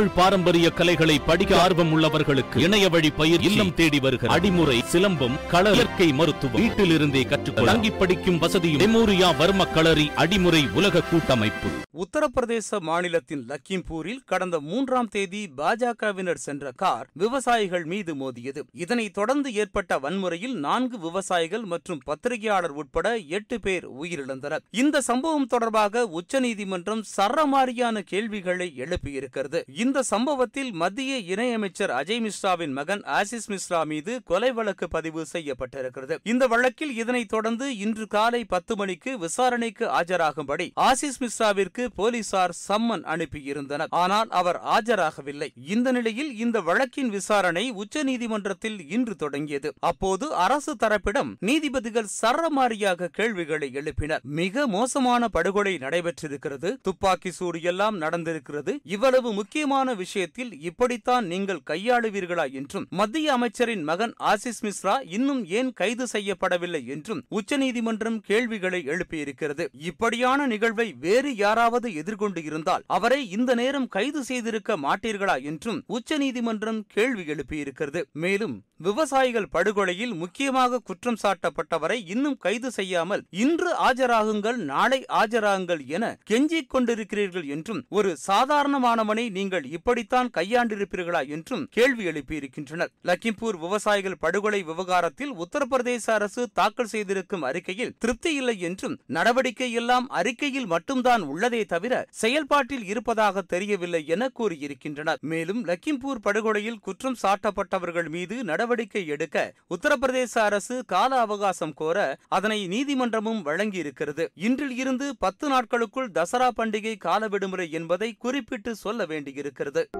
தமிழ் பாரம்பரிய கலைகளை படிக்க ஆர்வம் உள்ளவர்களுக்கு இணைய வழி பயிர் இல்லம் தேடி வருகிற அடிமுறை சிலம்பம் கள இயற்கை மருத்துவம் வீட்டிலிருந்தே கற்றுக்கொள்ள தங்கி படிக்கும் வசதியும் மெமோரியா வர்ம களரி அடிமுறை உலக கூட்டமைப்பு. உத்தரப்பிரதேச மாநிலத்தின் லக்கிம்பூரில் கடந்த மூன்றாம் தேதி பாஜகவினர் சென்ற கார் விவசாயிகள் மீது மோதியது. இதனைத் தொடர்ந்து ஏற்பட்ட வன்முறையில் நான்கு விவசாயிகள் மற்றும் பத்திரிகையாளர் உட்பட எட்டு பேர் உயிரிழந்தனர். இந்த சம்பவம் தொடர்பாக உச்சநீதிமன்றம் சரமாரியான கேள்விகளை எழுப்பியிருக்கிறது. இந்த சம்பவத்தில் மத்திய இணையமைச்சர் அஜய் மிஸ்ராவின் மகன் ஆசிஸ் மிஸ்ரா மீது கொலை வழக்கு பதிவு செய்யப்பட்டிருக்கிறது. இந்த வழக்கில் இதனைத் தொடர்ந்து இன்று காலை பத்து மணிக்கு விசாரணைக்கு ஆஜராகும்படி ஆசிஸ் மிஸ்ராவிற்கு போலீசார் சம்மன் அனுப்பியிருந்தனர். ஆனால் அவர் ஆஜராகவில்லை. இந்த நிலையில் இந்த வழக்கின் விசாரணை உச்சநீதிமன்றத்தில் இன்று தொடங்கியது. அப்போது அரசு தரப்பிடம் நீதிபதிகள் சரமாரியாக கேள்விகளை எழுப்பினர். மிக மோசமான படுகொலை நடைபெற்றிருக்கிறது. துப்பாக்கி சூடு எல்லாம் நடந்திருக்கிறது. இவ்வளவு முக்கியமான விஷயத்தில் இப்படித்தான் நீங்கள் கையாளுவீர்களா என்றும் மத்திய அமைச்சரின் மகன் ஆசிஸ் மிஸ்ரா இன்னும் ஏன் கைது செய்யப்படவில்லை என்றும் உச்சநீதிமன்றம் கேள்விகளை எழுப்பியிருக்கிறது. இப்படியான நிகழ்வை வேறு யாராவது எதிர்கொண்டு இருந்தால் அவரை இந்த நேரம் கைது செய்திருக்க மாட்டீர்களா என்றும் உச்சநீதிமன்றம் கேள்வி எழுப்பியிருக்கிறது. மேலும் விவசாயிகள் படுகொலையில் முக்கியமாக குற்றம் சாட்டப்பட்டவரை இன்னும் கைது செய்யாமல் இன்று ஆஜராகுங்கள் நாளை ஆஜராகுங்கள் என கெஞ்சிக் கொண்டிருக்கிறீர்கள் என்றும் ஒரு சாதாரணமானவனை நீங்கள் இப்படித்தான் கையாண்டிருப்பீர்களா என்றும் கேள்வி எழுப்பியிருக்கின்றனர். லக்கிம்பூர் விவசாயிகள் படுகொலை விவகாரத்தில் உத்தரப்பிரதேச அரசு தாக்கல் செய்திருக்கும் அறிக்கையில் திருப்தி இல்லை என்றும் நடவடிக்கை எல்லாம் அறிக்கையில் மட்டும்தான் உள்ளதே தவிர செயல்பாட்டில் இருப்பதாக தெரியவில்லை என கூறியிருக்கின்றனர். மேலும் லக்கிம்பூர் படுகொலையில் குற்றம் சாட்டப்பட்டவர்கள் மீது நடவடிக்கை எடுக்க உத்தரப்பிரதேச அரசு கால அவகாசம் கோர அதனை நீதிமன்றமும் வழங்கியிருக்கிறது. இன்றில் இருந்து பத்து நாட்களுக்குள் தசரா பண்டிகை கால விடுமுறை என்பதை குறிப்பிட்டு சொல்ல வேண்டியிருக்கிறது இருக்கிறது.